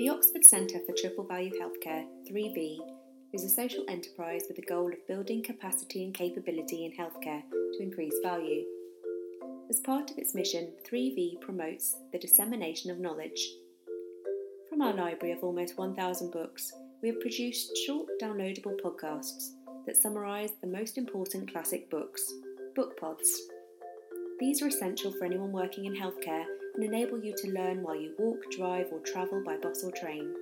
The Oxford Centre for Triple Value Healthcare, 3V, is a social enterprise with the goal of building capacity and capability in healthcare to increase value. As part of its mission, 3V promotes the dissemination of knowledge. From our library of almost 1,000 books, we have produced short downloadable podcasts that summarise the most important classic books, book pods. These are essential for anyone working in healthcare and enable you to learn while you walk, drive, or travel by bus or train.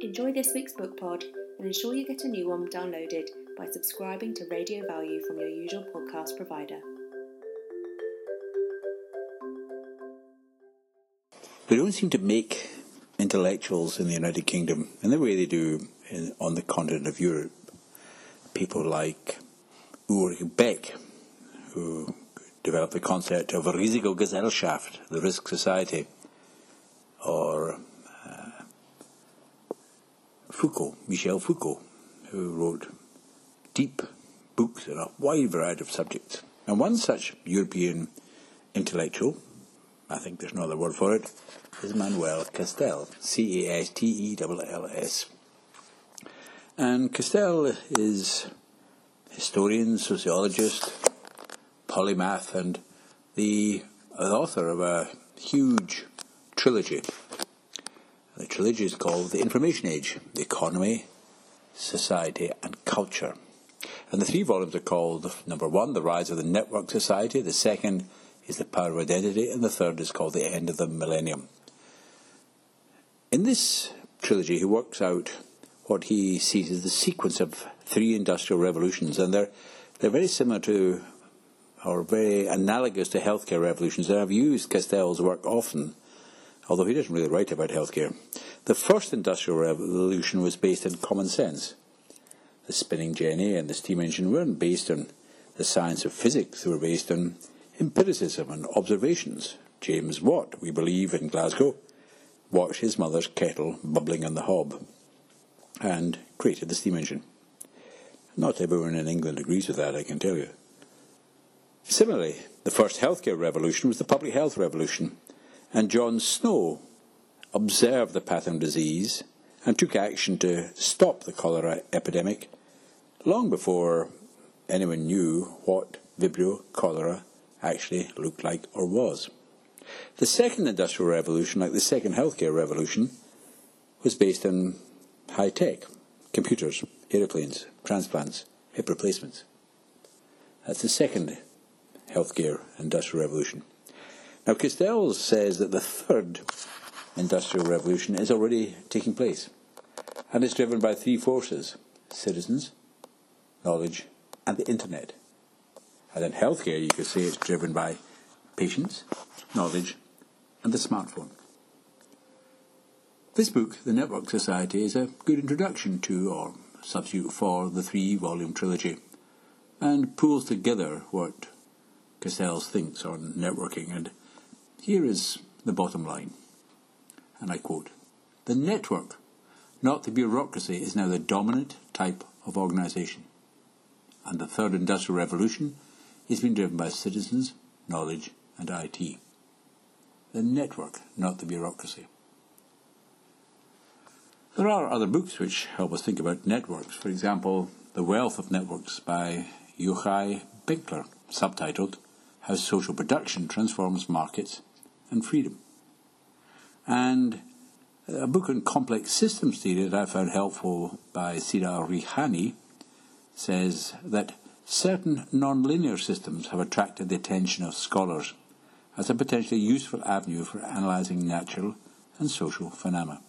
Enjoy this week's book pod and ensure you get a new one downloaded by subscribing to Radio Value from your usual podcast provider. They don't seem to make intellectuals in the United Kingdom in the way they do in, on the continent of Europe. People like Ulrich Beck, who developed the concept of a Risikogesellschaft, the risk society, or uh, Foucault, Michel Foucault, who wrote deep books on a wide variety of subjects. And one such European intellectual, I think there's no other word for it, is Manuel Castells, C A S T E L L S. And Castells is historian, sociologist, polymath, and the author of a huge trilogy. The trilogy is called The Information Age The Economy, Society, and Culture. And the three volumes are called number one, The Rise of the Network Society, the second is The Power of Identity, and the third is called The End of the Millennium. In this trilogy, he works out what he sees as the sequence of three industrial revolutions, and they're, they're very similar to or very analogous to healthcare revolutions, and I've used Castells' work often, although he doesn't really write about healthcare. The first industrial revolution was based on common sense. The spinning jenny and the steam engine weren't based on the science of physics, they were based on empiricism and observations. James Watt, we believe, in Glasgow, watched his mother's kettle bubbling on the hob and created the steam engine. Not everyone in England agrees with that, I can tell you. Similarly, the first healthcare revolution was the public health revolution, and John Snow observed the pattern of disease and took action to stop the cholera epidemic long before anyone knew what Vibrio cholera actually looked like or was. The second industrial revolution, like the second healthcare revolution, was based on high tech computers, aeroplanes, transplants, hip replacements. That's the second healthcare industrial revolution. Now, Castells says that the third industrial revolution is already taking place, and it's driven by three forces citizens, knowledge, and the internet. And in healthcare, you could say it's driven by patients, knowledge, and the smartphone. This book, The Network Society, is a good introduction to, or substitute for, the three volume trilogy, and pulls together what Castells thinks on networking. And here is the bottom line, and I quote The network, not the bureaucracy, is now the dominant type of organisation. And the third industrial revolution is being driven by citizens, knowledge, and IT. The network, not the bureaucracy. There are other books which help us think about networks. For example, The Wealth of Networks by Yochai Benkler, subtitled how social production transforms markets and freedom. And a book on complex systems theory that I found helpful by Sira Rihani says that certain nonlinear systems have attracted the attention of scholars as a potentially useful avenue for analysing natural and social phenomena.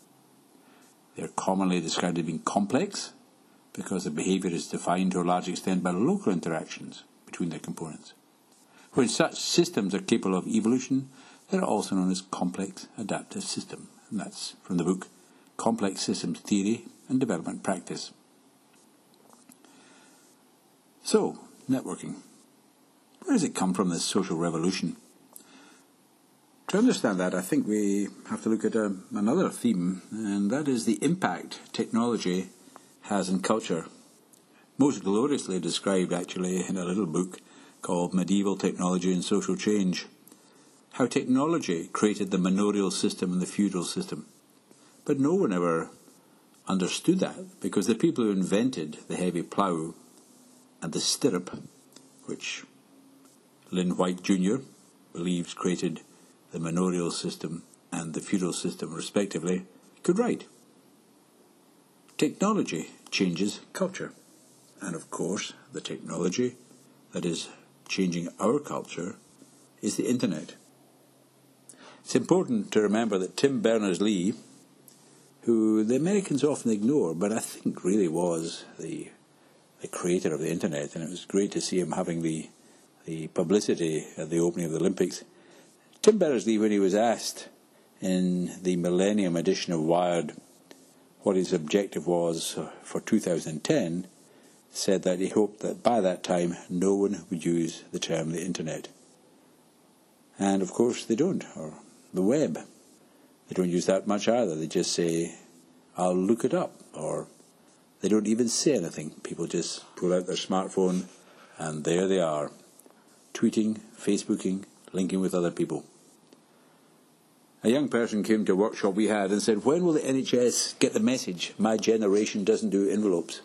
They are commonly described as being complex because the behaviour is defined to a large extent by local interactions between their components. When such systems are capable of evolution, they are also known as complex adaptive systems. And that's from the book Complex Systems Theory and Development Practice. So, networking. Where does it come from, this social revolution? To understand that, I think we have to look at um, another theme, and that is the impact technology has in culture. Most gloriously described, actually, in a little book called Medieval Technology and Social Change. How technology created the manorial system and the feudal system. But no one ever understood that because the people who invented the heavy plough and the stirrup, which Lynn White Jr. believes created the manorial system and the feudal system respectively, could write. Technology changes culture. And of course, the technology that is changing our culture is the internet. It's important to remember that Tim Berners-Lee, who the Americans often ignore, but I think really was the the creator of the internet, and it was great to see him having the the publicity at the opening of the Olympics. Tim Berners-Lee, when he was asked in the Millennium edition of Wired what his objective was for 2010, said that he hoped that by that time no one would use the term the internet. And of course they don't, or the web. They don't use that much either. They just say, I'll look it up, or they don't even say anything. People just pull out their smartphone and there they are, tweeting, Facebooking, linking with other people. A young person came to a workshop we had and said, When will the NHS get the message? My generation doesn't do envelopes.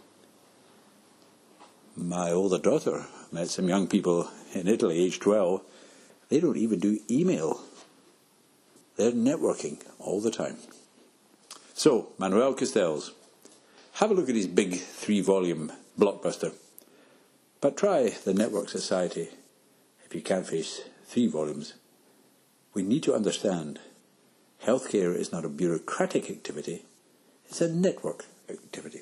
My older daughter met some young people in Italy, age 12. They don't even do email. They're networking all the time. So, Manuel Castells, have a look at his big three volume blockbuster. But try The Network Society if you can't face three volumes. We need to understand healthcare is not a bureaucratic activity, it's a network activity.